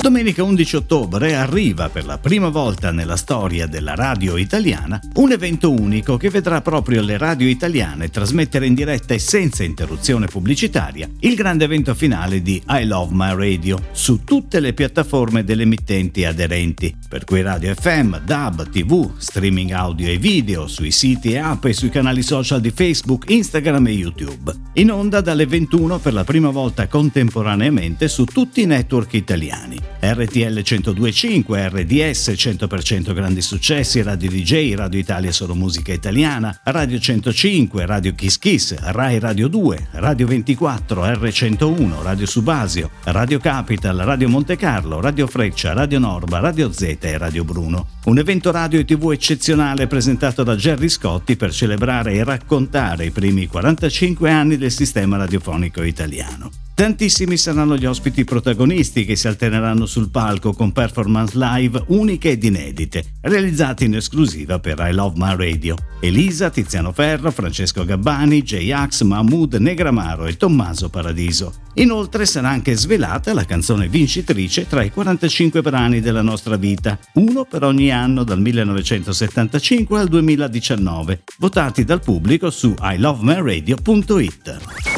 Domenica 11 ottobre arriva per la prima volta nella storia della radio italiana un evento unico che vedrà proprio le radio italiane trasmettere in diretta e senza interruzione pubblicitaria il grande evento finale di I Love My Radio su tutte le piattaforme delle emittenti aderenti, per cui radio FM, DAB, TV, streaming audio e video, sui siti e app e sui canali social di Facebook, Instagram e YouTube. In onda dalle 21 per la prima volta contemporaneamente su tutti i network italiani. RTL 102.5, RDS 100% grandi successi, Radio DJ, Radio Italia solo musica italiana, Radio 105, Radio Kiss Kiss, Rai Radio 2, Radio 24, R101, Radio Subasio, Radio Capital, Radio Monte Carlo, Radio Freccia, Radio Norba, Radio Z e Radio Bruno. Un evento radio e tv eccezionale presentato da Gerry Scotti per celebrare e raccontare i primi 45 anni del sistema radiofonico italiano. Tantissimi saranno gli ospiti protagonisti che si alterneranno sul palco con performance live uniche ed inedite, realizzate in esclusiva per I Love My Radio. Elisa, Tiziano Ferro, Francesco Gabbani, J-Ax, Mahmood, Negramaro e Tommaso Paradiso. Inoltre sarà anche svelata la canzone vincitrice tra i 45 brani della nostra vita, uno per ogni anno dal 1975 al 2019, votati dal pubblico su ilovemyradio.it.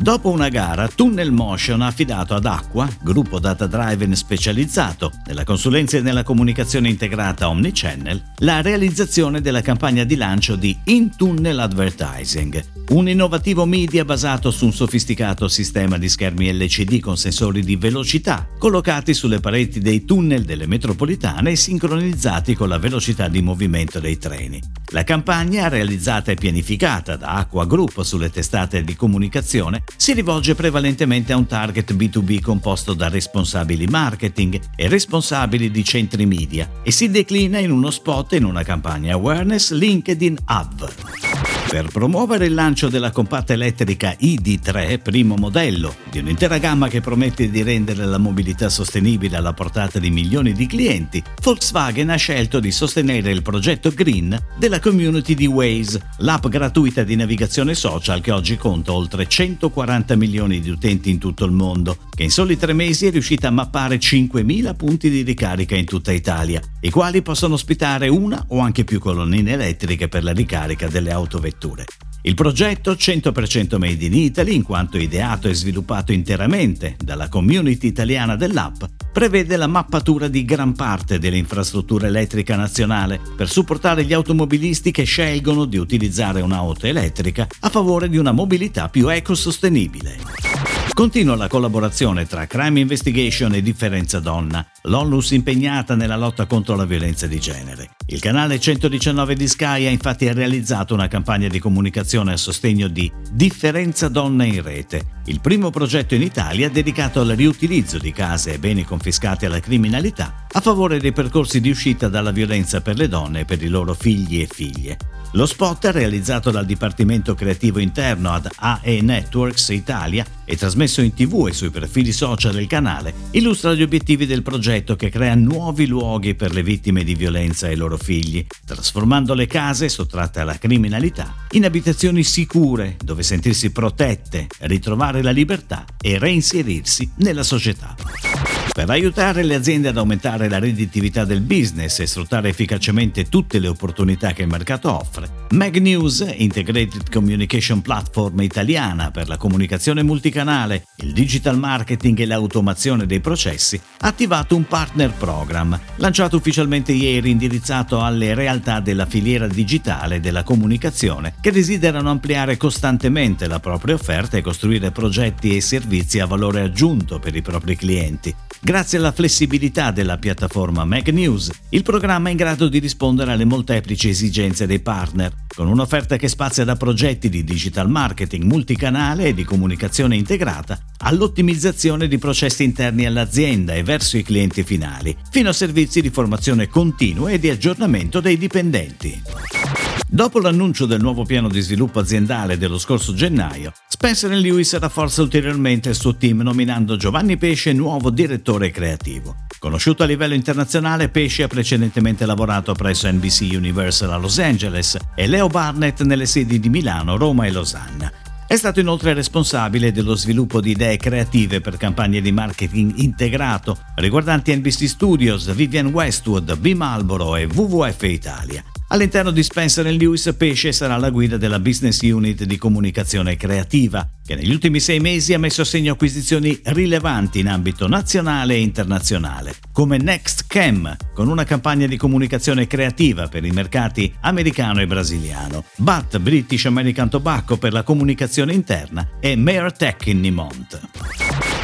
Dopo una gara, Tunnel Motion ha affidato ad Acqua, gruppo data driven specializzato nella consulenza e nella comunicazione integrata Omnichannel, la realizzazione della campagna di lancio di In Tunnel Advertising, un innovativo media basato su un sofisticato sistema di schermi LCD con sensori di velocità, collocati sulle pareti dei tunnel delle metropolitane e sincronizzati con la velocità di movimento dei treni. La campagna, realizzata e pianificata da Acqua Group sulle testate di comunicazione, si rivolge prevalentemente a un target B2B composto da responsabili marketing e responsabili di centri media e si declina in uno spot in una campagna awareness LinkedIn Adverb. Per promuovere il lancio della compatta elettrica ID3, primo modello, di un'intera gamma che promette di rendere la mobilità sostenibile alla portata di milioni di clienti, Volkswagen ha scelto di sostenere il progetto Green della community di Waze, l'app gratuita di navigazione social che oggi conta oltre 140 milioni di utenti in tutto il mondo, che in soli tre mesi è riuscita a mappare 5.000 punti di ricarica in tutta Italia, i quali possono ospitare una o anche più colonnine elettriche per la ricarica delle autovetture vetture. Il progetto 100% Made in Italy, in quanto ideato e sviluppato interamente dalla community italiana dell'app, prevede la mappatura di gran parte dell'infrastruttura elettrica nazionale per supportare gli automobilisti che scelgono di utilizzare un'auto elettrica a favore di una mobilità più ecosostenibile. Continua la collaborazione tra Crime Investigation e Differenza Donna, l'ONLUS impegnata nella lotta contro la violenza di genere. Il canale 119 di Sky ha infatti realizzato una campagna di comunicazione a sostegno di Differenza Donna in Rete, il primo progetto in Italia dedicato al riutilizzo di case e beni confiscati alla criminalità a favore dei percorsi di uscita dalla violenza per le donne e per i loro figli e figlie. Lo spot, realizzato dal Dipartimento Creativo Interno ad AE Networks Italia e trasmesso in tv e sui profili social del canale, illustra gli obiettivi del progetto che crea nuovi luoghi per le vittime di violenza e i loro figli, trasformando le case sottratte alla criminalità in abitazioni sicure dove sentirsi protette, ritrovare la libertà e reinserirsi nella società. Per aiutare le aziende ad aumentare la redditività del business e sfruttare efficacemente tutte le opportunità che il mercato offre, MagNews, Integrated Communication Platform italiana per la comunicazione multicanale, il digital marketing e l'automazione dei processi, ha attivato un partner program, lanciato ufficialmente ieri indirizzato alle realtà della filiera digitale della comunicazione che desiderano ampliare costantemente la propria offerta e costruire progetti e servizi a valore aggiunto per i propri clienti. Grazie alla flessibilità della piattaforma MacNews, il programma è in grado di rispondere alle molteplici esigenze dei partner, con un'offerta che spazia da progetti di digital marketing multicanale e di comunicazione integrata all'ottimizzazione di processi interni all'azienda e verso i clienti finali, fino a servizi di formazione continua e di aggiornamento dei dipendenti. Dopo l'annuncio del nuovo piano di sviluppo aziendale dello scorso gennaio, Spencer Lewis rafforza ulteriormente il suo team nominando Giovanni Pesce nuovo direttore creativo. Conosciuto a livello internazionale, Pesce ha precedentemente lavorato presso NBC Universal a Los Angeles e Leo Barnett nelle sedi di Milano, Roma e Losanna. È stato inoltre responsabile dello sviluppo di idee creative per campagne di marketing integrato riguardanti NBC Studios, Vivian Westwood, B. Malboro e WWF Italia. All'interno di Spencer Lewis Pesce sarà la guida della business unit di comunicazione creativa, che negli ultimi sei mesi ha messo a segno acquisizioni rilevanti in ambito nazionale e internazionale, come NextCam, con una campagna di comunicazione creativa per i mercati americano e brasiliano, BAT British American Tobacco per la comunicazione interna e Mayor Tech in Nimont.